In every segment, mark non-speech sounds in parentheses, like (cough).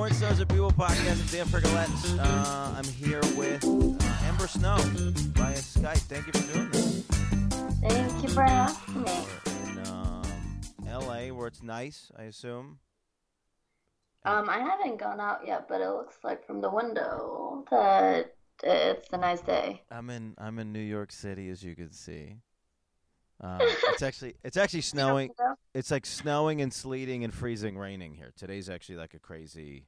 Porn Stars of People podcast. It's Dan Pergolette. Uh, I'm here with uh, Amber Snow via Skype. Thank you for doing this. Thank you for asking me. We're in um, L.A., where it's nice, I assume. Um, I haven't gone out yet, but it looks like from the window that it's a nice day. I'm in I'm in New York City, as you can see. Uh, it's (laughs) actually it's actually snowing. It's like snowing and sleeting and freezing, raining here. Today's actually like a crazy,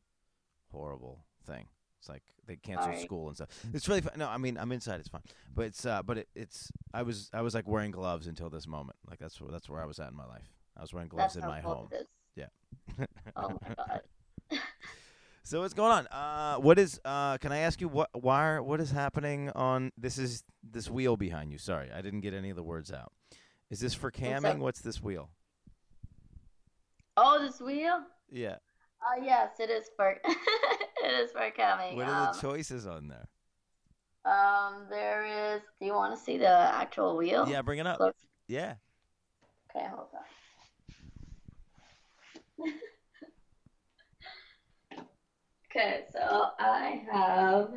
horrible thing. It's like they canceled Alright. school and stuff. It's really fun. No, I mean I'm inside. It's fine, but it's uh, but it, it's I was I was like wearing gloves until this moment. Like that's where that's where I was at in my life. I was wearing gloves That's in my home. Yeah. (laughs) Oh my god. (laughs) So what's going on? Uh, what is? Uh, can I ask you what? Why? are- What is happening on? This is this wheel behind you. Sorry, I didn't get any of the words out. Is this for camming? What's this wheel? Oh, this wheel? Yeah. Oh yes, it is for (laughs) it is for coming. What are Um, the choices on there? um, there is. Do you want to see the actual wheel? Yeah, bring it up. Close. Yeah. Okay, hold on. (laughs) okay, so I have.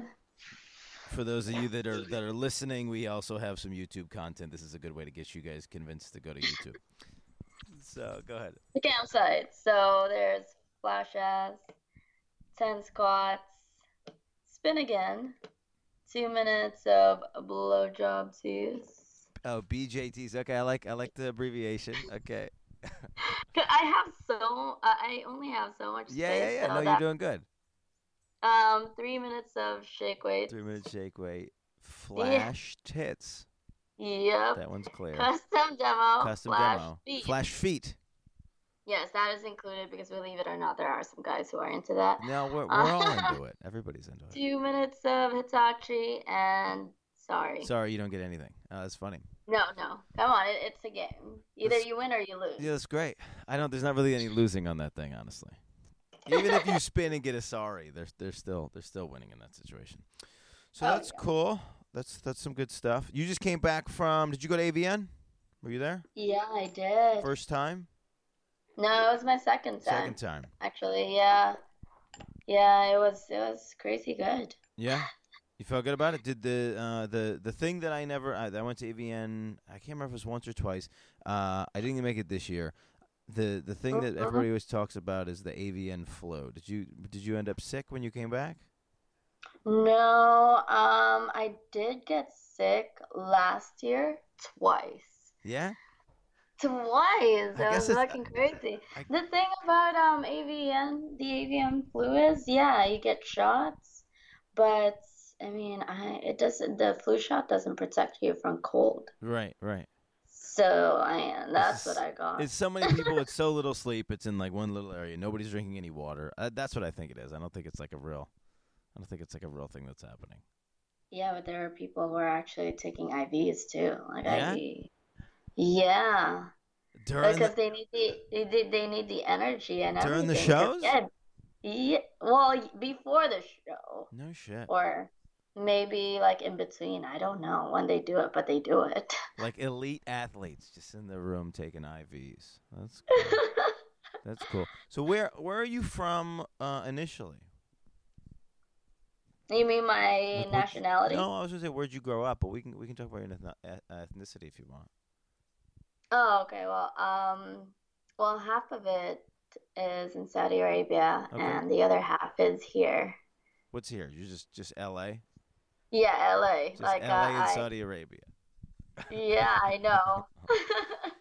For those of you that are that are listening, we also have some YouTube content. This is a good way to get you guys convinced to go to YouTube. So go ahead. the campsite. So there's flash ass, 10 squats, spin again, two minutes of blowjob twos. Oh, BJTs. Okay, I like I like the abbreviation. Okay. (laughs) I have so, uh, I only have so much Yeah, space. yeah, yeah. No, you're doing good. Um, three minutes of shake weight. Three minute shake weight. Flash tits. Yep. That one's clear. Custom demo. Custom flash demo. feet. Flash feet. Yes, that is included because believe it or not, there are some guys who are into that. No, we're, we're uh, all into (laughs) it. Everybody's into it. Two minutes of Hitachi and sorry. Sorry, you don't get anything. Oh, that's funny. No, no. Come on, it, it's a game. Either That's- you win or you lose. Yeah, that's great. I don't. There's not really any losing on that thing, honestly. Even if you (laughs) spin and get a sorry, they're they're still they're still winning in that situation. So Oh, that's yeah. cool. That's that's some good stuff. You just came back from. Did you go to AVN? Were you there? Yeah, I did. First time? No, it was my second time. Second time. Actually, yeah. Yeah, it was it was crazy good. Yeah. You felt good about it? Did the uh, the the thing that I never I, I went to AVN I can't remember if it was once or twice. Uh, I didn't make it this year. The the thing that Uh-huh. everybody always talks about is the AVN flow. Did you did you end up sick when you came back? No, um, I did get sick last year twice. Yeah. Twice. I It was it's- fucking crazy. I- The thing about um AVN, the AVN flu is, yeah, you get shots, but I mean, I it doesn't. The flu shot doesn't protect you from cold. Right, right. So I that's is- what I got. It's so many people. with so little sleep. It's in like one little area. Nobody's drinking any water. Uh, that's what I think it is. I don't think it's like a real. I don't think it's like a real thing that's happening. Yeah, but there are people who are actually taking IVs too, like Yeah? IV. Yeah, During because the, they need the they, they need the energy and During the shows? Yeah, yeah, well, before the show, no shit. or maybe like in between. I don't know when they do it, but they do it. (laughs) Like elite athletes just in the room taking IVs. That's cool. (laughs) that's cool. So where where are you from uh, initially? You mean my where'd you- nationality? No, I was gonna say where'd you grow up, but we can we can talk about your ethno- ethnicity if you want. Oh, okay. Well, um, well, half of it is in Saudi Arabia, Okay. and the other half is here. What's here? You just just L.A. Yeah, LA. Just Like, L.A. uh, and Saudi Arabia. Yeah, I (laughs) know. (laughs)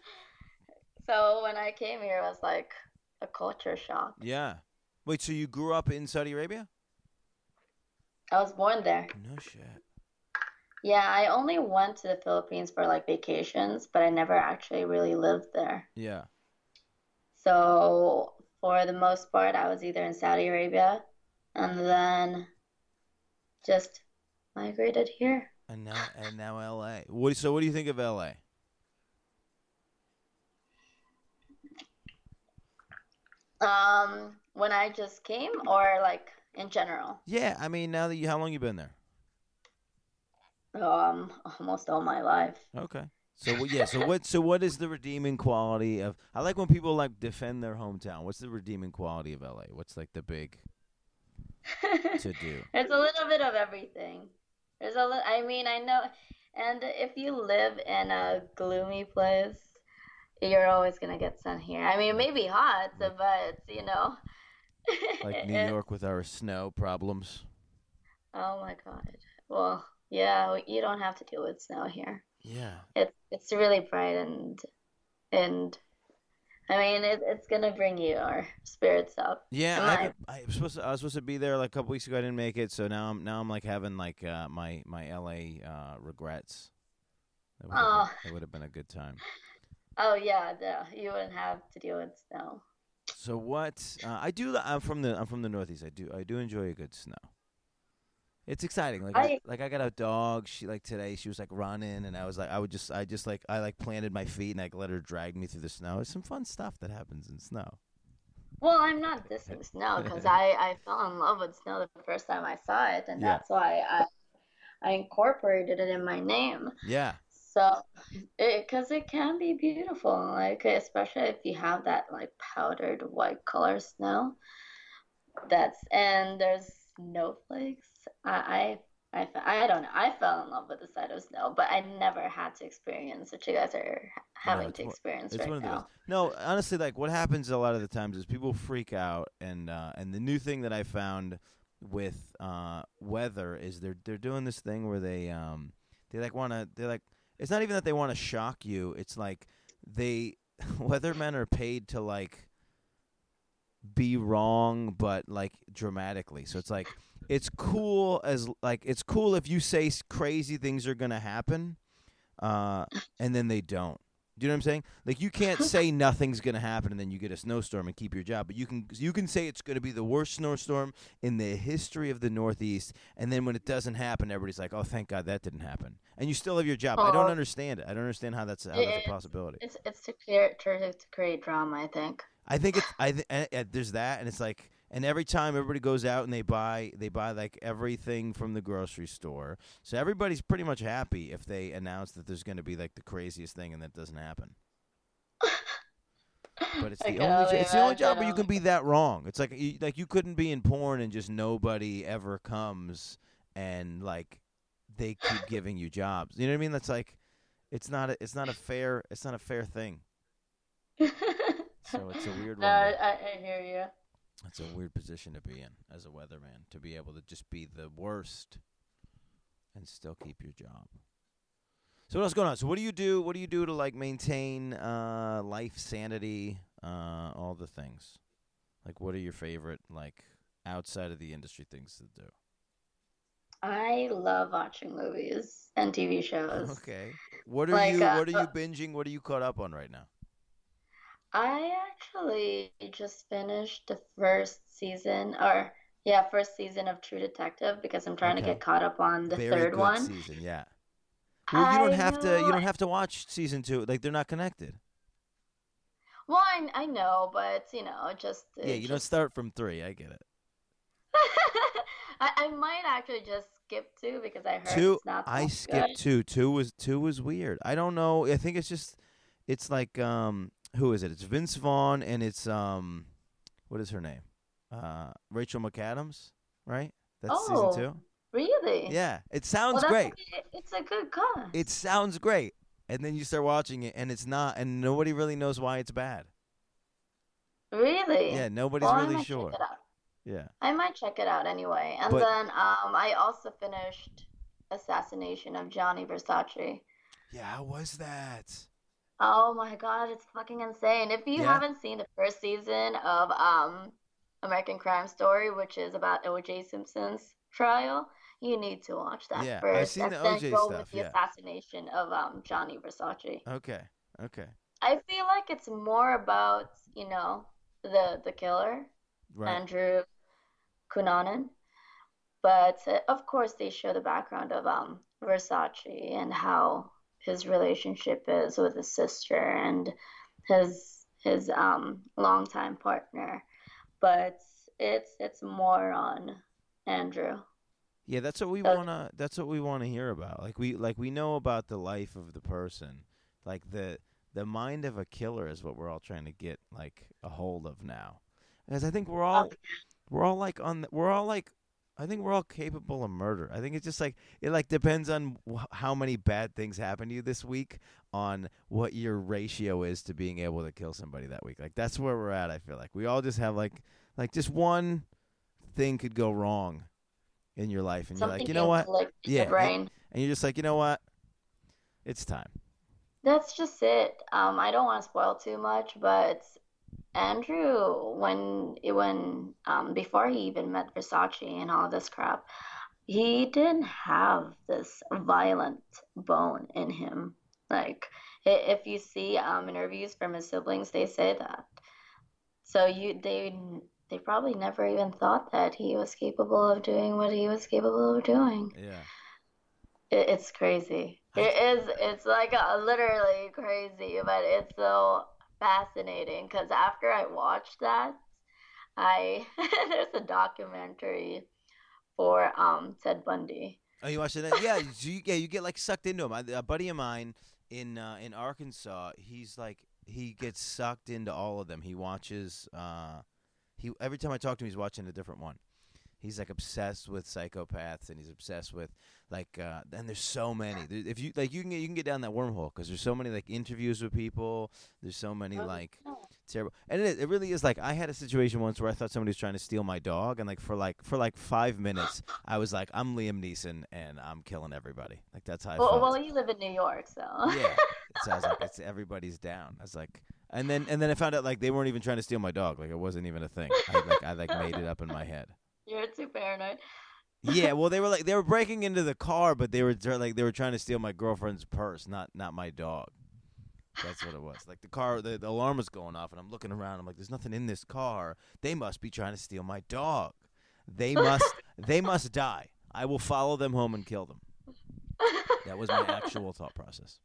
So when I came here, it was like a culture shock. Yeah. Wait, so you grew up in Saudi Arabia? I was born there. No shit. Yeah, I only went to the Philippines for like vacations, but I never actually really lived there. Yeah. So for the most part, I was either in Saudi Arabia and then just migrated here. And now and now L.A. What? So what do you think of L.A.? Um, when I just came or like in general? Yeah, I mean, now that you, how long you been there? Um, almost all my life. Okay. So what- yeah, so what? So what is the redeeming quality of? I like when people like defend their hometown. What's the redeeming quality of LA? What's like the big? (laughs) to do. it's a little bit of everything. There's a li- I mean, I know, and if you live in a gloomy place, you're always gonna get sun here. I mean, maybe hot, but you know. Like New (laughs) York with our snow problems. Oh my God. Well, yeah, you don't have to deal with snow here. Yeah. It's it's really bright and and I mean it, it's gonna bring your spirits up. Yeah, I, I- I was supposed to, I was supposed to be there like a couple weeks ago. I didn't make it, so now I'm now I'm like having like uh, my my LA uh, regrets. That would, have Oh. been, that would have been a good time. Oh yeah, no, you wouldn't have to deal with snow. So what? Uh, I do. I'm from the I'm from the Northeast. I do I do enjoy a good snow. It's exciting. Like I, I- like I got a dog. She like today she was like running, and I was like I would just I just like I like planted my feet and I let her drag me through the snow. It's some fun stuff that happens in snow. Well, I'm not dissing snow (laughs) because I, I fell in love with snow the first time I saw it, and Yeah. that's why I I incorporated it in my name. Yeah. So, because it, can be beautiful, like especially if you have that like powdered white color snow. That's and there's snowflakes. I, I I I don't know. I fell in love with the sight of snow, but I never had to experience what you guys are having it's to experience It's right one of the now. No, honestly, like what happens a lot of the times is people freak out, and uh, and the new thing that I found with uh, weather is they're they're doing this thing where they um they like want to they're like it's not even that they want to shock you. It's like they (laughs) weathermen are paid to like be wrong, but like dramatically. So it's like it's cool as like it's cool if you say crazy things are gonna happen, uh, and then they don't. Do you know what I'm saying? Like you can't (laughs) say nothing's gonna happen and then you get a snowstorm and keep your job, but you can you can say it's gonna be the worst snowstorm in the history of the Northeast, and then when it doesn't happen, everybody's like, "Oh, thank God that didn't happen," and you still have your job. I don't understand it. I don't understand how that's how It- that's a possibility. It's it's to create to, create drama, I think. I think it's I th- there's that, and it's like, and every time everybody goes out and they buy they buy like everything from the grocery store, so everybody's pretty much happy if they announce that there's going to be like the craziest thing and that doesn't happen. But it's the only only it's the only job where you can be that wrong. It's like you, like you couldn't be in porn and just nobody ever comes and like they keep giving you jobs. You know what I mean? That's like it's not a, it's not a fair it's not a fair thing. (laughs) So it's a weird No, one. I I hear you. It's a weird position to be in as a weatherman to be able to just be the worst and still keep your job. So what else going on? So what do you do? What do you do to like maintain uh, life sanity, uh, all the things? Like what are your favorite like outside of the industry things to do? I love watching movies and TV shows. Okay. What are Like, you uh, what are you uh, binging? What are you caught up on right now? I actually just finished the first season, or yeah, first season of True Detective because I'm trying Okay. to get caught up on the Very third good one. season, yeah. Well, you don't I have to you don't have to watch season 2. Like they're not connected. Well, I, I know, but you know, just Yeah, you don't start from 3. I get it. (laughs) I, I might actually just skip two because I heard two it's not i skipped good. two two was two was weird i don't know i think it's just it's like um who is it it's vince vaughn and it's um what is her name uh rachel mcadams right that's Oh, season two Really? yeah it sounds that's great. It's a good cause. it sounds great and then you start watching it and it's not and nobody really knows why it's bad Really? yeah nobody's Well, really sure check it out. yeah I might check it out anyway. And But- then um, I also finished Assassination of Gianni Versace. yeah how was that Oh my God, it's fucking insane. If you Yeah? haven't seen the first season of um, American Crime Story, which is about O.J. Simpson's trial, you need to watch that Yeah, I've first, seen and the then O.J. go stuff, with the yeah. assassination of um, Gianni Versace. okay okay I feel like it's more about, you know, the the killer, right Andrew Cunanan. But uh, of course, they show the background of um, Versace and how his relationship is with his sister and his his um, longtime partner. But it's it's more on Andrew. Yeah, that's what we Uh, wanna. That's what we want to hear about. Like we like we know about the life of the person. Like the the mind of a killer is what we're all trying to get like a hold of now. Because I think we're all We're all like on. The, we're all like. I think we're all capable of murder. I think it's just like it like depends on wh- how many bad things happen to you this week on what your ratio is to being able to kill somebody that week. Like that's where we're at. I feel like we all just have like like just one thing could go wrong in your life, and Something you're like, you know what? in Yeah, brain. And you're just like, you know what? It's time. That's just it. Um, I don't want to spoil too much, but Andrew, when when um before he even met Versace and all this crap, he didn't have this violent bone in him. Like if you see um interviews from his siblings, they say that. So you they they probably never even thought that he was capable of doing what he was capable of doing. Yeah. It, it's crazy. It is. It's like uh literally crazy, but it's so fascinating because after I watched that, I (laughs) there's a documentary for um Ted Bundy. Oh, you watched that? Yeah, you, yeah. You get like sucked into him. A buddy of mine in uh, in Arkansas, he's like he gets sucked into all of them. He watches. Uh, he every time I talk to him, he's watching a different one. He's like obsessed with psychopaths, and he's obsessed with like. Uh, and there's so many. There, if you like, you can get you can get down that wormhole because there's so many like interviews with people. There's so many Oh, like terrible and it, it really is like i had a situation once where i thought somebody was trying to steal my dog and like for like for like five minutes i was like i'm liam neeson and i'm killing everybody. Like that's how i Well, felt. well, you live in New York, so. Yeah. (laughs) So i was like it's everybody's down. I was like and then and then i found out like they weren't even trying to steal my dog. Like it wasn't even a thing. I like i like made it up in my head you're too paranoid. yeah (laughs) well they were like they were breaking into the car but they were like they were trying to steal my girlfriend's purse not not my dog that's what it was. Like the car, the, the alarm was going off, and I'm looking around. I'm like, "There's nothing in this car. They must be trying to steal my dog. They must. (laughs) they must die. I will follow them home and kill them." That was my (laughs) actual thought process.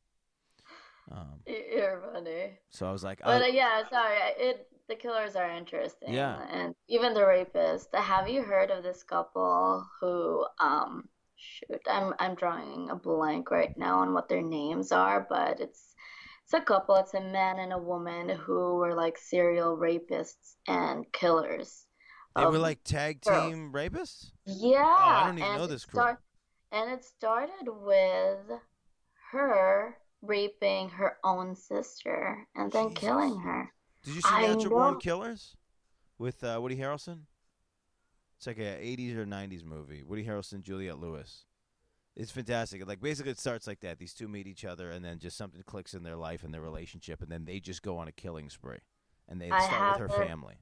Um, You're funny. so I was like, But I, uh, yeah, sorry. It the killers are interesting. Yeah. And even the rapist. Have you heard of this couple who um shoot, I'm I'm drawing a blank right now on what their names are, but it's it's a couple, it's a man and a woman who were like serial rapists and killers. they were like tag girls. team rapists. Yeah, I don't even and know this crew. start- and it started with her raping her own sister and then Jesus. killing her. Did you see I Natural Born. Killers with uh, Woody Harrelson? It's like a '80s or '90s movie. Woody Harrelson, Juliette Lewis. It's fantastic. Like basically, it starts like that. These two meet each other, and then just something clicks in their life and their relationship, and then they just go on a killing spree. And they I start with her family.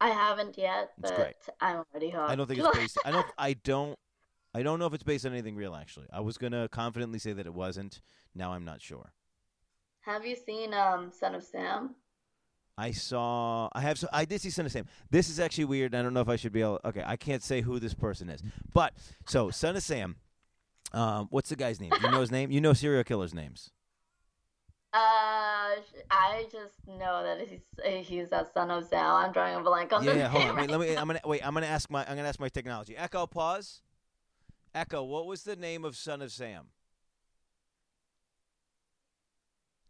I haven't yet, It's but great. I'm already hooked. I don't think it's based. I don't. I don't. I don't know if it's based on anything real. Actually, I was gonna confidently say that it wasn't. Now I'm not sure. Have you seen um Son of Sam? I saw. I have. So I did see Son of Sam. This is actually weird. I don't know if I should be able. Okay, I can't say who this person is. But so Son of Sam. Um, what's the guy's name? You know his (laughs) name. You know serial killers' names. Uh, I just know that he's he's a Son of Sam. I'm drawing a blank on Yeah, yeah. Hold on. Wait. right Let me. I'm (laughs) gonna wait. I'm gonna ask my. I'm gonna ask my technology. Echo. Pause. Echo. What was the name of Son of Sam?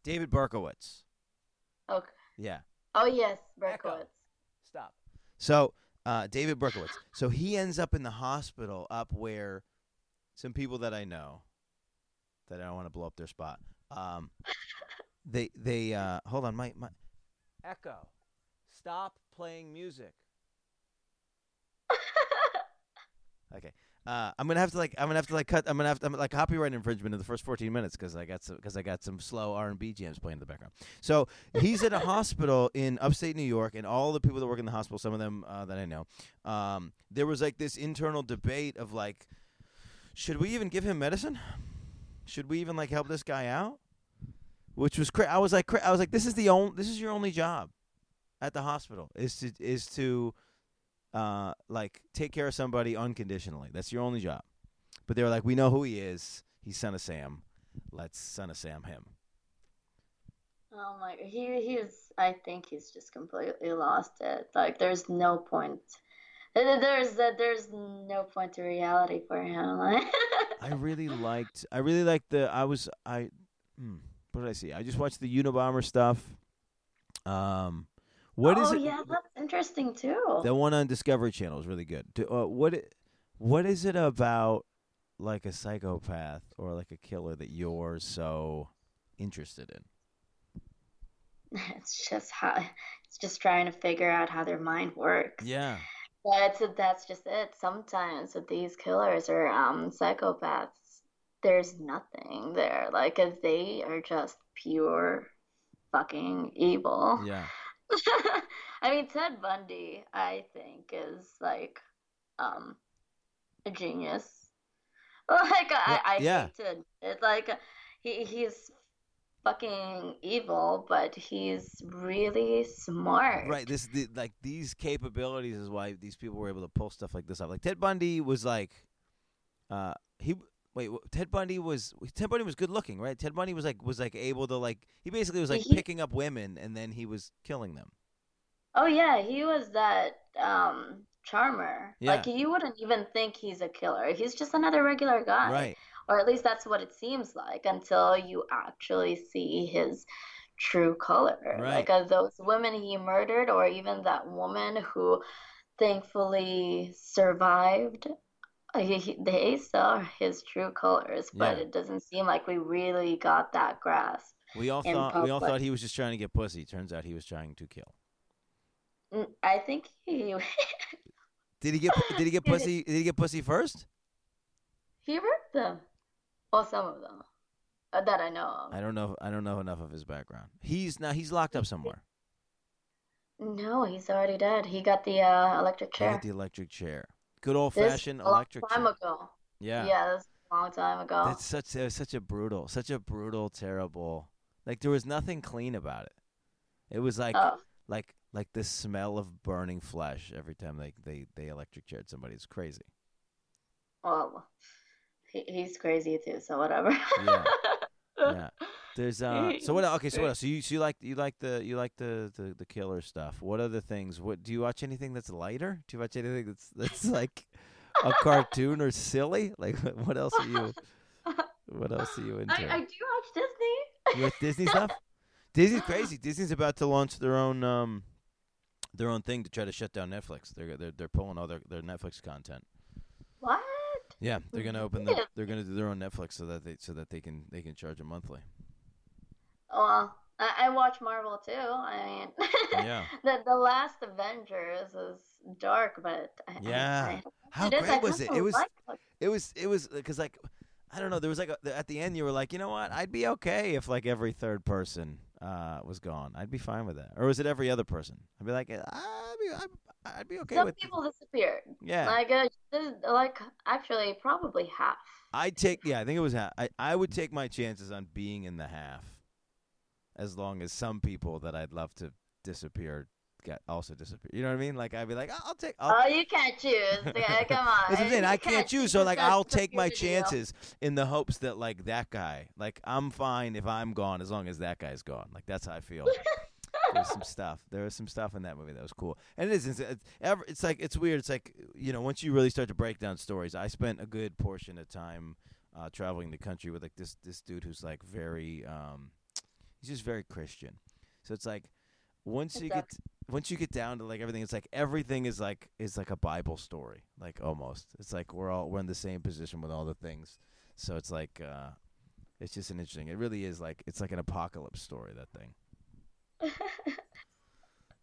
David Berkowitz. Okay. Yeah. Oh yes, Echo. Berkowitz. Stop. So, uh, David Berkowitz. So he ends up in the hospital up where some people that I know that I don't want to blow up their spot. Um, (laughs) they they uh, hold on, my my echo. Stop playing music. (laughs) Okay. Uh, I'm gonna have to like I'm gonna have to like cut I'm gonna have to I'm like copyright infringement in the first 14 minutes because I got some because I got some slow R&B jams playing in the background. So he's at a hospital in upstate New York, and all the people that work in the hospital, some of them uh, that I know, um, there was like this internal debate of like, should we even give him medicine? Should we even like help this guy out? Which was cra- I was like cra- I was like this is the only this is your only job at the hospital is to is to uh, like take care of somebody unconditionally. That's your only job. But they were like, we know who he is. He's son of Sam. Let's son of Sam him. Oh my, he he's. I think he's just completely lost it. Like there's no point. There- There's there's no point to reality for him. (laughs) I really liked. I really liked the. I was. I. Hmm, what did I see? I just watched the Unabomber stuff. Um, What is oh it? yeah, that's interesting too. That one on Discovery Channel is really good. Do, uh, what it, what is it about like a psychopath or like a killer that you're so interested in? (laughs) It's just how it's just trying to figure out how their mind works. Yeah. That's that's just it. Sometimes with these killers or um psychopaths, there's nothing there. Like if they are just pure fucking evil. Yeah. I mean Ted Bundy, I think, is like um a genius. (laughs) Like I, I yeah. hate to admit, like he he's fucking evil, but he's really smart. Right. This the, like these capabilities is why these people were able to pull stuff like this off. Like Ted Bundy was like, uh, he wait. Ted Bundy was Ted Bundy was good looking, right? Ted Bundy was like was like able to like he basically was like He- picking up women and then he was killing them. Oh yeah, he was that um charmer. Yeah. Like you wouldn't even think he's a killer. He's just another regular guy. Right. Or at least that's what it seems like until you actually see his true color. Right. Like uh, those women he murdered or even that woman who thankfully survived. uh, He, he- they saw his true colors, but Yeah. it doesn't seem like we really got that grasp. We all thought we all thought he was just trying to get pussy. Turns out he was trying to kill. Mm, I think he (laughs) Did he get did he get pussy did he get pussy first? He raped them. Well, some of them. Uh, that I know of. I don't know I don't know enough of his background. He's now he's locked up somewhere. No, he's already dead. He got the uh, electric He chair. got the electric chair. Good old This fashioned a long electric time chair. ago. Yeah. Yeah, this a long time ago. That's such it was such a brutal, such a brutal, terrible. Like there was nothing clean about it. It was like oh, like like the smell of burning flesh every time they they they electric chaired somebody. It's crazy. well, he, he's crazy too, so whatever. Yeah. (laughs) Yeah. There's uh. So what? Okay. So what else? So you so you like you like the you like the, the the killer stuff. What other things? What do you watch? Anything that's lighter? Do you watch anything that's that's (laughs) like a cartoon or silly? Like what else are you? What else are you (laughs) into? I, I do watch Disney. You with Disney stuff? Disney's crazy. Disney's about to launch their own um their own thing to try to shut down Netflix. They're they're they're pulling all their, their Netflix content. What? Yeah, they're gonna open the, (laughs) they're gonna do their own Netflix so that they so that they can they can charge a monthly. Well, I, I watch Marvel too. I mean, (laughs) Yeah. the the last Avengers is dark, but I, Yeah. I, How it is, great was it? It was like it was it was because like I don't know. There was like a, at the end you were like, you know what? I'd be okay if like every third person uh was gone. I'd be fine with that. Or was it every other person? I'd be like, I'd be I'd, I'd be okay Some with people disappeared. yeah. Like, uh, like actually, probably half. I'd take yeah, I think it was half. I I would take my chances on being in the half, as long as some people that I'd love to disappear get also disappear. You know what I mean? Like I'd be like, I'll, I'll take. I'll, Oh, you can't choose. Yeah, come on. (laughs) That's saying. Can't choose, so like I'll take my chances in the hopes that like that guy, like I'm fine if I'm gone as long as that guy's gone. Like that's how I feel. (laughs) There's some stuff. There was some stuff in that movie that was cool, and it is. It's, it's, it's like it's weird. It's like you know, once you really start to break down stories. I spent a good portion of time uh, traveling the country with like this this dude who's like very, um, he's just very Christian. So it's like once It you sucks. get once you get down to like everything, it's like everything is like is like a Bible story, like almost. It's like we're all we're in the same position with all the things. So it's like uh, it's just an interesting. It really is like it's like an apocalypse story. That thing. (laughs)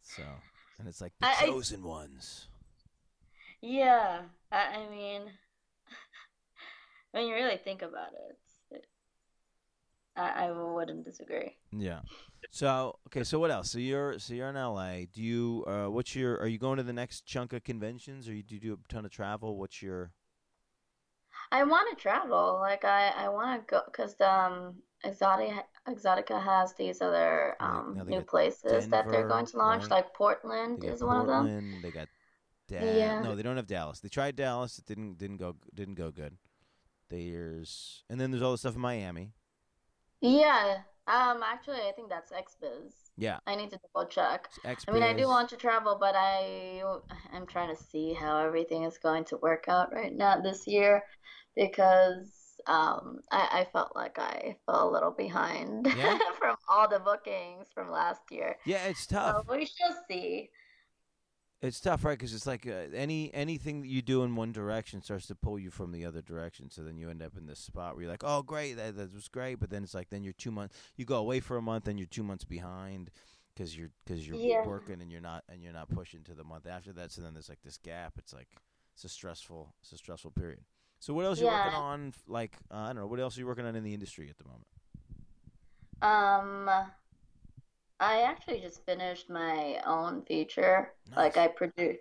So and it's like the I- I- chosen ones. yeah, I, I mean, (laughs) when you really think about it I, I wouldn't disagree. Yeah. So okay, so what else? So you're so you're in LA. Do you uh what's your are you going to the next chunk of conventions or you do you do a ton of travel? What's your I want to travel. Like I, I want to go because um, Exxxotica Exxxotica has these other um new got places that they're going to launch. right? Like Portland is one of them. Portland, they got Da- Yeah. No, they don't have Dallas. They tried Dallas, it didn't didn't go didn't go good. There's and then there's all the stuff in Miami. Yeah. Um. Actually, I think that's XBiz. Yeah. I need to double check. i mean, I do want to travel, but I I'm trying to see how everything is going to work out right now this year because um, I, I felt like I fell a little behind Yeah? (laughs) from all the bookings from last year. Yeah, it's So tough. we shall see. It's tough, right? Because it's like uh, any anything that you do in one direction starts to pull you from the other direction. So then you end up in this spot where you're like, "Oh, great, that, that was great," but then it's like then you're two months. You go away for a month, and you're two months behind because you're because you're Yeah. working and you're not and you're not pushing to the month after that. So then there's like this gap. It's like it's a stressful it's a stressful period. So what else are you working on? Like uh, I don't know. What else are you working on in the industry at the moment? Um, I actually just finished my own feature. Like I produce,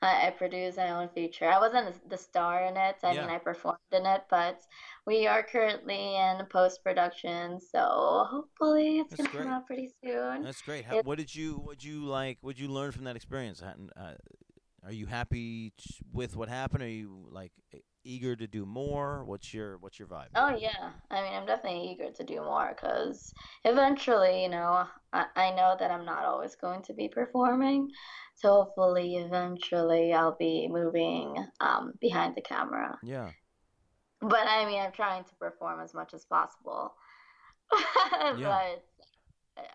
I, I produce my own feature. I wasn't the star in it. I Yeah. mean, I performed in it, but we are currently in post production, so hopefully it's That's gonna come out pretty soon. That's great. How, what did you what you like? What you learn from that experience? How- Uh, are you happy with what happened? Are you like eager to do more? What's your what's your vibe? Oh yeah, I mean, I'm definitely eager to do more because eventually, you know, I, I know that I'm not always going to be performing, so hopefully, eventually, I'll be moving um, behind the camera. Yeah, But I mean, I'm trying to perform as much as possible. (laughs) Yeah. But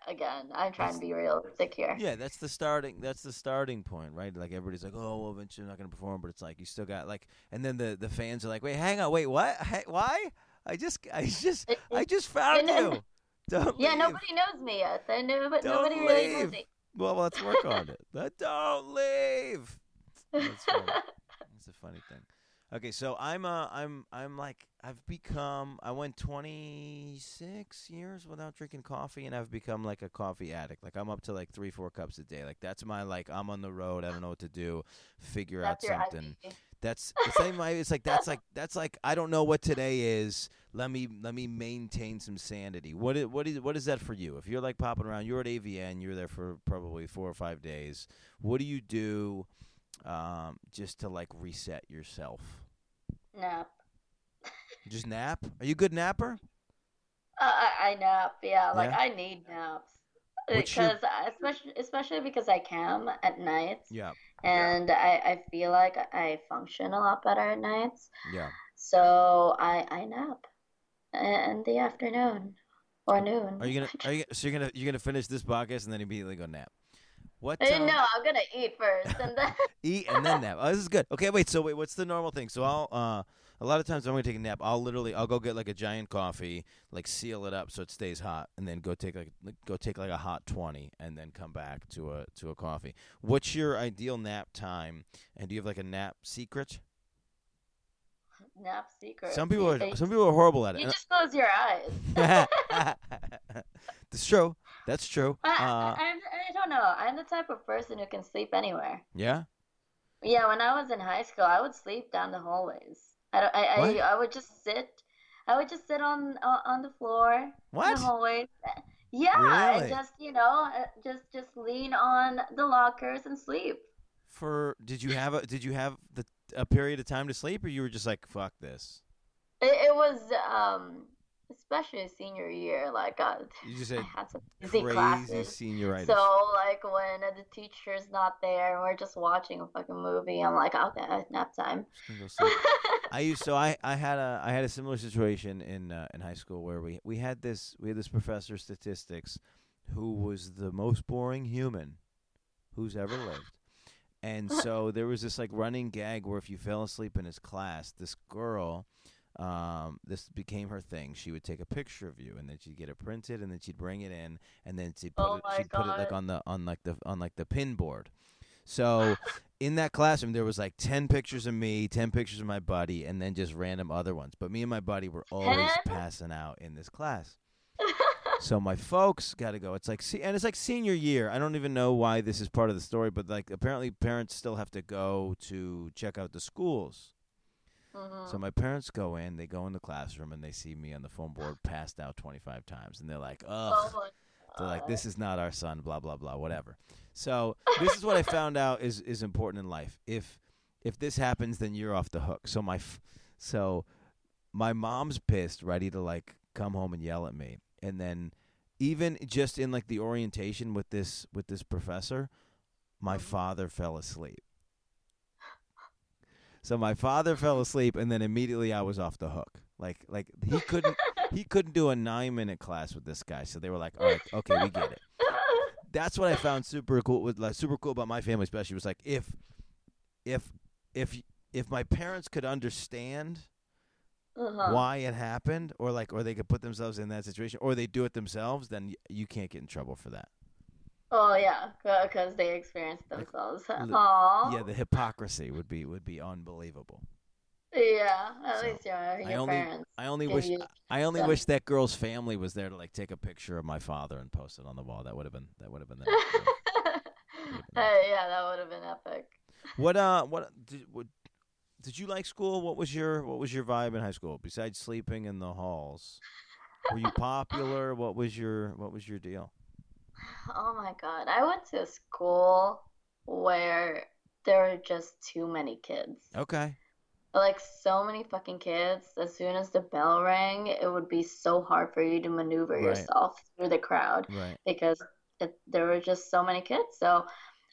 again, I'm trying That's- to be realistic here. yeah. That's the starting. That's the starting point, right? Like everybody's like, oh, well, eventually I'm not gonna perform, but it's like you still got like, and then the the fans are like, wait, hang on, wait, what? Why? I just I just It- I just found know- you. (laughs) Don't Yeah, leave. nobody knows me yet. Know, but Don't nobody really knows leave. me. Well, let's work on it. But don't leave. That's funny. (laughs) That's a funny thing. Okay, so I'm uh I'm I'm like I've become I went 26 years without drinking coffee and I've become like a coffee addict. Like I'm up to like 3 4 cups a day. Like that's my like I'm on the road, I don't know what to do, figure That's out something. That's the same way it's like that's like that's like I don't know what today is. Let me let me maintain some sanity. What is what is what is that for you? If you're like popping around, you're at AVN, you're there for probably 4 or 5 days. What do you do um, just to like reset yourself? Nap. Just nap? Are you a good napper? Uh, I, I nap, yeah. Like Yeah? I need naps What's because I- especially especially because I cam at night, Yeah. and I I feel like I function a lot better at nights. Yeah. So I I nap in the afternoon or noon. Are you gonna? (laughs) Are you so you're gonna you're gonna finish this podcast and then immediately go nap? What? Uh, No, I'm gonna eat first, and then (laughs) Eat and then nap. Oh, this is good. Okay, wait. So wait, what's the normal thing? So I'll uh, a lot of times I'm gonna take a nap. I'll literally I'll go get like a giant coffee, like seal it up so it stays hot, and then go take like like, go take like a hot twenty, and then come back to a to a coffee. What's your ideal nap time? And do you have like a nap secret? nap secret. Some people are some people are horrible at it. You just close your eyes. (laughs) (laughs) That's true. That's true. I, Uh, I, I don't know. I'm the type of person who can sleep anywhere. yeah. Yeah, when I was in high school, I would sleep down the hallways. I don't, I, What? I, I would just sit. I would just sit on on the floor in What? the hallways. Yeah, Really? and just you know, uh, just just lean on the lockers and sleep. For did you have a did you have the a period of time to sleep, or you were just like fuck this? It, it was um, especially senior year. Like uh, You just (laughs) I had had some crazy classes. senioritis. So like when the teacher's not there we're just watching a fucking movie, I'm like, okay, nap time. Go. (laughs) I used so I, I had a I had a similar situation in uh, in high school where we we had this we had this professor of statistics who was the most boring human who's ever lived. And (laughs) so there was this like running gag where if you fell asleep in his class, this girl um, this became her thing. She would take a picture of you, and then she'd get it printed, and then she'd bring it in, and then she'd put Oh it, she'd put it like on the on like the on like the pin board. So (laughs) in that classroom, there was like ten pictures of me, ten pictures of my buddy, and then just random other ones. But me and my buddy were always passing out in this class. (laughs) So my folks got to go. It's like see, and it's like senior year. I don't even know why this is part of the story, but like apparently parents still have to go to check out the schools. Mhm. So my parents go in, they go in the classroom, and they see me on the phone board (sighs) passed out 25 times, and they're like, "Ugh." Oh my They're like, "This is not our son." Blah blah blah. Whatever. So (laughs) this is what I found out is is important in life. If if this happens, then you're off the hook. So my f- so my mom's pissed, ready to like come home and yell at me, and then even just in like the orientation with this with this professor, my Mhm. father fell asleep. So my father fell asleep, and then immediately I was off the hook. Like like he couldn't (laughs) he couldn't do a nine minute class with this guy. So they were like, all right, okay, we get it. That's what I found super cool with like super cool about my family, especially was like if if if if my parents could understand Uh-huh. why it happened, or like or they could put themselves in that situation, or they do it themselves, then y- you can't get in trouble for that. Oh yeah, because they experienced themselves. Yeah, the hypocrisy would be would be unbelievable. Yeah, at So, least your, I your only- parents. I only wish you I only wish that girl's family was there to like take a picture of my father and post it on the wall. That would have been that would have been (laughs) the. Hey, yeah, that would have been epic. What uh what did what did you like school? What was your what was your vibe in high school besides sleeping in the halls? Were you popular? What was your what was your deal? Oh my God, I went to a school where there were just too many kids. Okay. Like so many fucking kids. As soon as the bell rang, it would be so hard for you to maneuver Right. yourself through the crowd Right. because it, there were just so many kids. So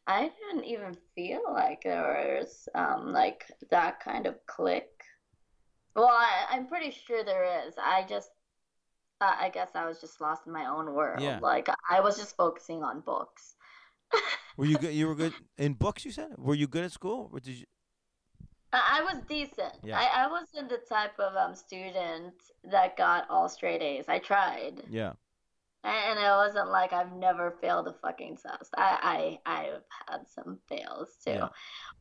I didn't even feel like there was um, like that kind of clique. Well, I, I'm pretty sure there is. I just, I I guess I was just lost in my own world. Yeah. Like I was just focusing on books. (laughs) Were you good? You were good in books. You said. Were you good at school? Or did you? I, I was decent. Yeah. I, I wasn't the type of um, student that got all straight A's. I tried. Yeah. And it wasn't like I've never failed a fucking test. I, I I've had some fails too. Yeah.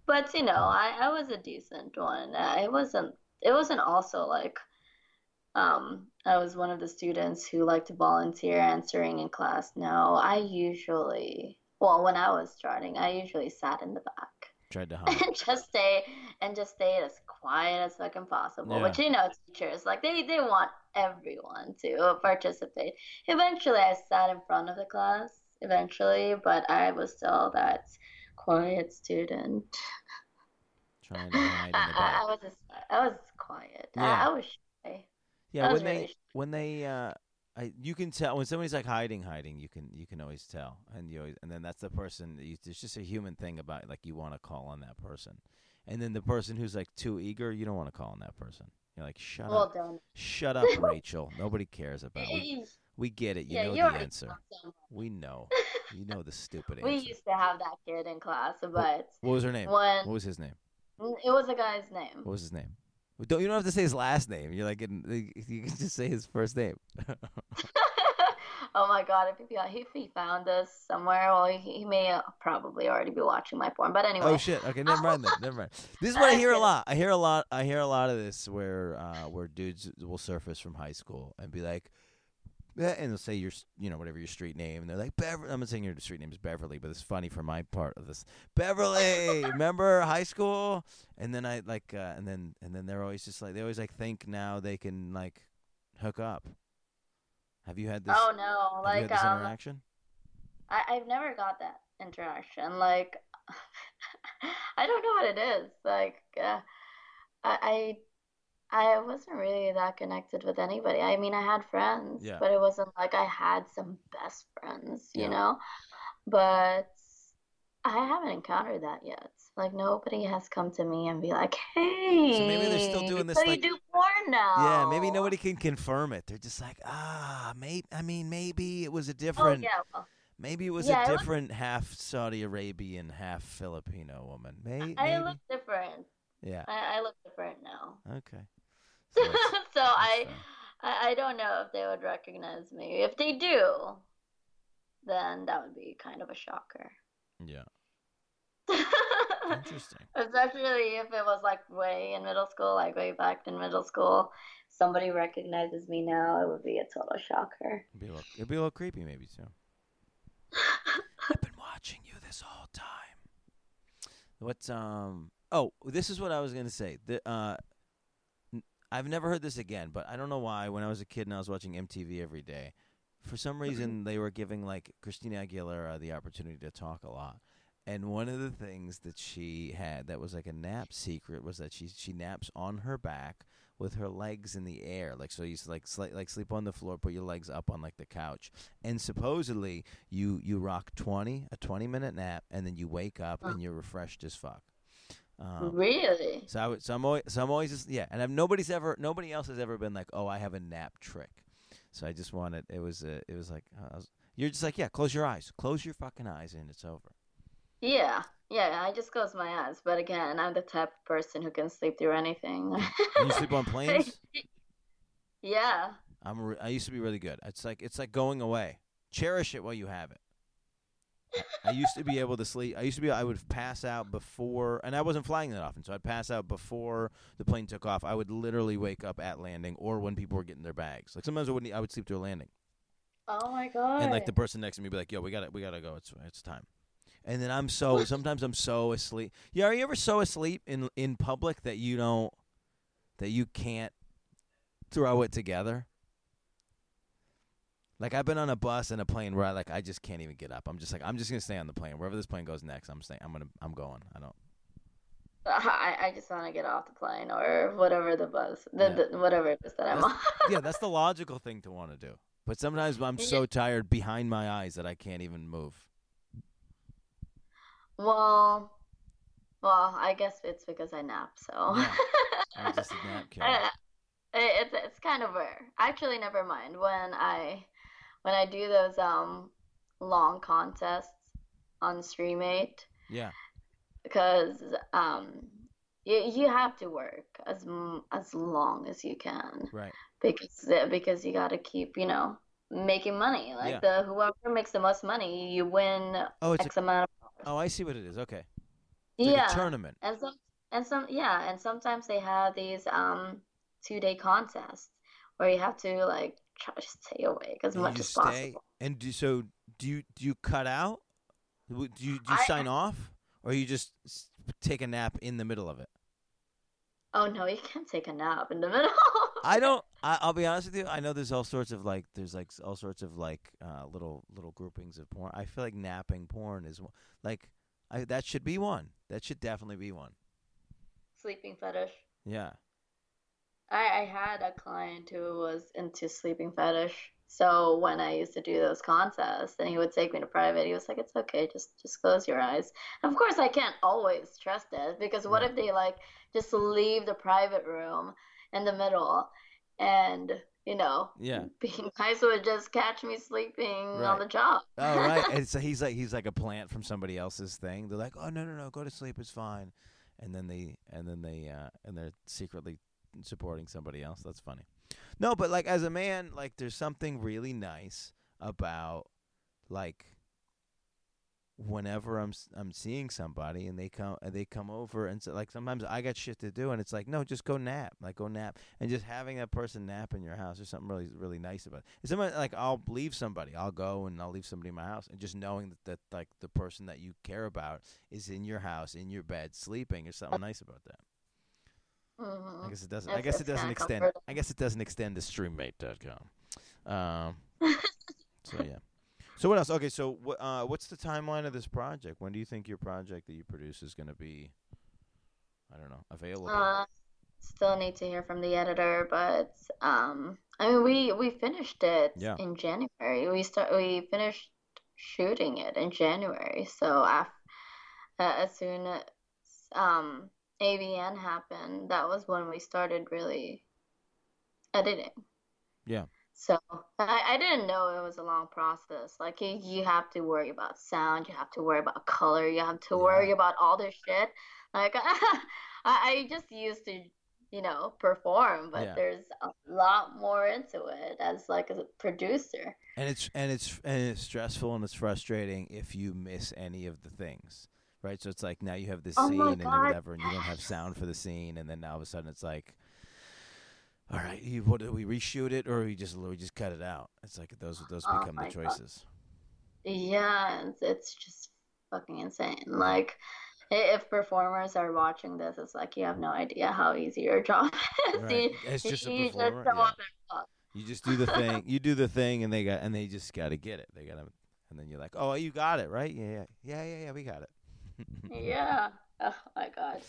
But you know, I, I was a decent one. I wasn't it wasn't also like um I was one of the students who liked to volunteer answering in class. No, I usually well, when I was starting, I usually sat in the back Tried to (laughs) hide. and just stay and just stay as quiet as fucking possible. Yeah. But you know, teachers like they they want everyone to participate. Eventually, I sat in front of the class. Eventually, but I was still that quiet student. Trying to hide in the (laughs) I, I, back. I was just, I was quiet. Yeah. I, I was shy. Yeah, when they when they uh I, you can tell when somebody's like hiding, hiding. You can you can always tell, and you always, and then that's the person. that You, it's just a human thing about like you want to call on that person, and then the person who's like too eager, you don't want to call on that person. You're like, shut Well up, done. shut up, (laughs) Rachel. Nobody cares about. We (laughs) we get it. You yeah, know the answer. We know. (laughs) You know the stupid We used to have that kid in class, but What was her name? What was his name? it was a guy's name. What was his name? Well, Don't you don't have to say his last name. You're like in- (laughs) you can just say his first name. (laughs) (laughs) oh my god, if he, if he found us somewhere, well, he, he may uh, probably already be watching my porn. But anyway, Oh shit. Okay, never mind then. Never mind. This is what I hear a lot. I hear a lot. I hear a lot of this where uh, where dudes will surface from high school and be like, and they'll say your you know whatever your street name, and they're like Beverly. I'm not saying your street name is Beverly, but it's funny for my part of this. Beverly, (laughs) remember high school? And then I like, uh, and then and then they're always just like they always like think now they can like hook up. Have you had this? oh no, like had this um, interaction? I, I've never got that interaction. Like, (laughs) I don't know what it is. Like, uh, I, I, I wasn't really that connected with anybody. I mean, I had friends, Yeah. but it wasn't like I had some best friends, you Yeah. know? But I haven't encountered that yet. Like, nobody has come to me and be like, hey, So maybe they're still doing this, so like- you do porn now. Yeah, maybe nobody can confirm it. They're just like, ah, maybe. I mean, maybe it was a different. Oh, different. yeah. Well, Maybe it was Yeah, a I different half Saudi Arabian, half Filipino woman. Maybe. I look different. Yeah. I, I look different now. Okay. So (laughs) so I. I I don't know if they would recognize me. If they do, then that would be kind of a shocker. yeah. (laughs) Interesting. Especially if it was like way in middle school, like way back in middle school. Somebody recognizes me now, it would be a total shocker. It'd be a little, it'd be a little creepy, maybe too. (laughs) I've been watching you this whole time. What? Um. Oh, this is what I was gonna say. The uh, I've never heard this again, but I don't know why. When I was a kid and I was watching MTV every day, for some mm-hmm. reason they were giving like Christina Aguilera the opportunity to talk a lot. And one of the things that she had that was like a nap secret was that she she naps on her back with her legs in the air, like so you like sli- like sleep on the floor, put your legs up on like the couch, and supposedly you you rock twenty a twenty minute nap, and then you wake up and you're refreshed as fuck. Um, really? So I would, so I'm always, so I'm always just, yeah, and I've, nobody's ever, nobody else has ever been like, oh, I have a nap trick. So I just wanted, it was, uh, it was like, was, you're just like, yeah, close your eyes, close your fucking eyes, and it's over. Yeah, yeah, I just close my eyes. But again, I'm the type of person who can sleep through anything. you (laughs) sleep on planes? yeah. I'm. Re- I used to be really good. It's like it's like going away. Cherish it while you have it. I used to be able to sleep. I used to be. I would pass out before, and I wasn't flying that often, so I'd pass out before the plane took off. I would literally wake up at landing, or when people were getting their bags. Like sometimes I wouldn't. I would sleep through a landing. Oh my god! And like the person next to me would be like, "Yo, we got to We got to go. It's it's time." And then I'm so (laughs) sometimes I'm so asleep. Yeah, are you ever so asleep in in public that you don't that you can't throw it together? Like I've been on a bus and a plane where I like I just can't even get up. I'm just like I'm just gonna stay on the plane. Wherever this plane goes next, I'm staying. I'm gonna I'm going. I don't. Uh, I, I just want to get off the plane or whatever the bus, the, yeah. the whatever it is that I'm on. (laughs) yeah, that's the logical thing to want to do. But sometimes I'm so tired behind my eyes that I can't even move. Well, well, I guess it's because I nap. So. Yeah. (laughs) I'm just a nap killer. It's it's kind of rare. Actually, never mind. When I when I do those um long contests on Streamate. Yeah. Because um you you have to work as as long as you can. Right. Because because you got to keep you know making money. Like yeah. the whoever makes the most money, you win oh, it's X a, amount of. Dollars. Oh, I see what it is. Okay. It's yeah. Like tournament. And some and some yeah, and sometimes they have these um two day contests where you have to like try to stay awake as and much as stay, possible. And do so? Do you do you cut out? Do you do you I, sign off, or you just take a nap in the middle of it? Oh no, you can't take a nap in the (laughs) middle. I don't. I, will be honest with you. I know there's all sorts of like there's like all sorts of like uh, little little groupings of porn. I feel like napping porn is like I, that should be one. That should definitely be one. Sleeping fetish. Yeah. I, I had a client who was into sleeping fetish. So when I used to do those contests and he would take me to private, he was like, It's okay, just just close your eyes. And of course I can't always trust it because what if they like just leave the private room in the middle and you know, yeah, (laughs) being nice would just catch me sleeping right. on the job. oh, right. (laughs) And so he's like he's like a plant from somebody else's thing. They're like, oh no no no, go to sleep, it's fine. And then they and then they uh, and they're secretly supporting somebody else. That's funny. No, but like as a man, like there's something really nice about like whenever I'm I'm seeing somebody and they come they come over and so, like sometimes I got shit to do and it's like no just go nap like go nap and just having that person nap in your house is something really really nice about it. It's like I'll leave somebody I'll go and I'll leave somebody in my house and just knowing that, that like the person that you care about is in your house in your bed sleeping is something nice about that. Mm-hmm. I guess it doesn't. I guess it doesn't extend. I guess it doesn't extend to streamate.com. Um, (laughs) so yeah. So what else? Okay, so what? Uh, what's the timeline of this project? When do you think your project that you produce is going to be? I don't know, available. Uh, still need to hear from the editor, but um, I mean, we we finished it yeah. in January. We start. We finished shooting it in January. So after, uh, as soon as um AVN happened, that was when we started really editing. Yeah. So I, I didn't know it was a long process. Like you, you have to worry about sound, you have to worry about color, you have to yeah. worry about all this shit. Like (laughs) I, I just used to, you know, perform, but yeah. there's a lot more into it as like a producer. And it's and it's and it's stressful and it's frustrating if you miss any of the things right? So it's like now you have this oh scene and whatever, and you don't have sound for the scene, and then now all of a sudden it's like, all right, you, what do we reshoot it or we just we just cut it out? It's like those those oh become the choices. God. Yeah, it's, it's just fucking insane. Mm. Like if performers are watching this, it's like you have no idea how easy your job (laughs) is. Right. You, it's just a performer. Just yeah. You just do the thing. You do the thing, and they got and they just got to get it. They got to, and then you're like, oh, you got it, right? Yeah, yeah, yeah, yeah, yeah. We got it yeah. Oh my god.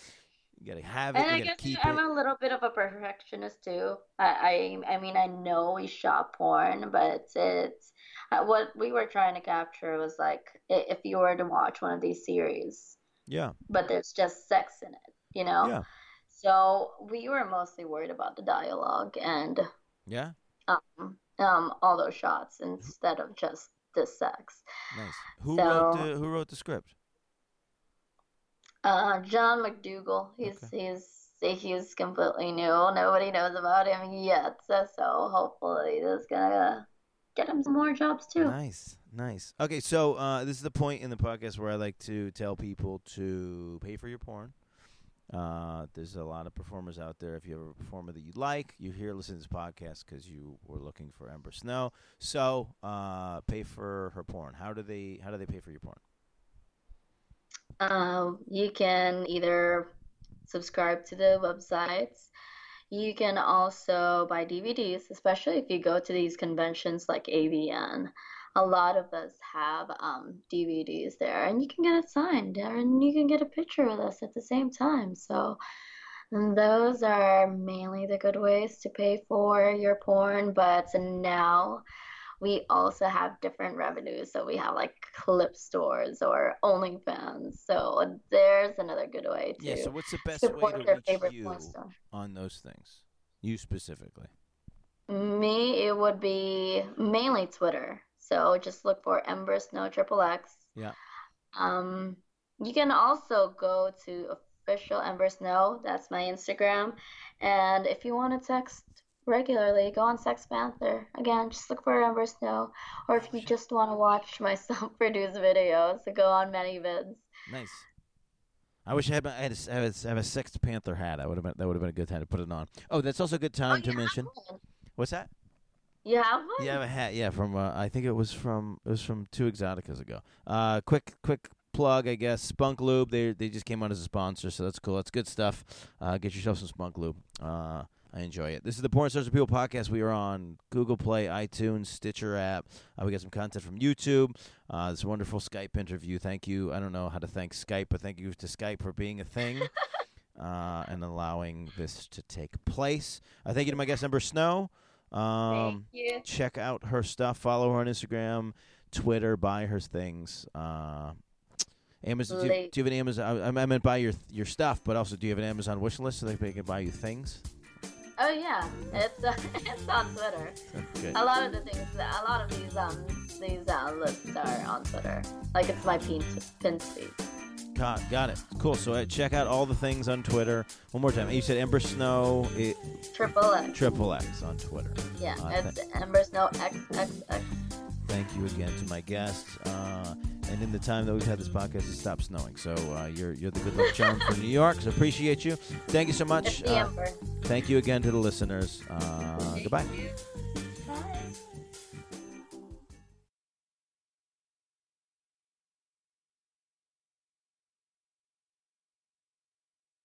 You gotta have it. And I guess I'm it. a little bit of a perfectionist too. I, I, I mean, I know we shot porn, but it's uh, what we were trying to capture was like if you were to watch one of these series. Yeah. But there's just sex in it. you know. Yeah. So we were mostly worried about the dialogue and Yeah. um, um all those shots instead of just the sex. Nice. Who So- wrote the Who wrote the script? Uh, John McDougal. He's he's he's completely new. Nobody knows about him yet. So, so hopefully this is gonna get him some more jobs too. Nice, nice. Okay, so uh, this is the point in the podcast where I like to tell people to pay for your porn. Uh, there's a lot of performers out there. If you have a performer that you like, you're here listening to this podcast because you were looking for Ember Snow. So, uh, pay for her porn. How do they How do they pay for your porn? Um, you can either subscribe to the websites. You can also buy DVDs, especially if you go to these conventions like AVN. A lot of us have um, DVDs there, and you can get it signed, and you can get a picture with us at the same time. So, those are mainly the good ways to pay for your porn. But now we also have different revenues. So we have like clip stores or OnlyFans. So there's another good way to Yeah. So, what's the best way to reach you on those things? You specifically. Me, it would be mainly Twitter. So just look for Ember Snow Triple X. Yeah. Um, you can also go to official Ember Snow. That's my Instagram. And if you want to text regularly, go on SextPanther. Again, just look for Ember Snow. Or if you just want to watch (laughs) myself (laughs) produce videos, go on ManyVids. Nice. I wish I had, my, I had, a, I had a, I have a SextPanther hat. I would have been that would have been a good time to put it on. Oh, that's also a good time Oh, to mention. one. What's that? You have one? You have a hat, yeah. From uh, I think it was from it was from two Exxxoticas ago. Uh, quick quick plug, I guess. Spunk Lube. They they just came on as a sponsor, so that's cool. That's good stuff. Uh, get yourself some Spunk Lube. Uh, I enjoy it. This is the Porn Stars and People podcast. We are on Google Play, iTunes, Stitcher app. Uh, we got some content from YouTube. Uh, this wonderful Skype interview. Thank you. I don't know how to thank Skype, but thank you to Skype for being a thing. (laughs) Uh, and allowing this to take place. Uh, thank you to my guest, Ember Snow. Um, Thank you. check out her stuff. Follow her on Instagram, Twitter. Buy her things. Uh, Amazon. Do you, do you have an Amazon? I, I meant buy your your stuff, but also do you have an Amazon wish list so they can buy you things? Oh yeah, it's uh, (laughs) it's on Twitter. Good. A lot of the things, a lot of these um these uh, lists are on Twitter. Like it's my pin pin. Got, got it. Cool. So uh, check out all the things on Twitter. One more time. You said Ember Snow it, Triple X. Triple X on Twitter. Yeah, Uh, it's Ember Snow X X X. Thank you again to my guests. Uh, and in the time that we've had this podcast, it stopped snowing. So uh, you're you're the good luck charm for New York. So appreciate you. Thank you so much. Uh, thank you again to the listeners. Uh, goodbye. You.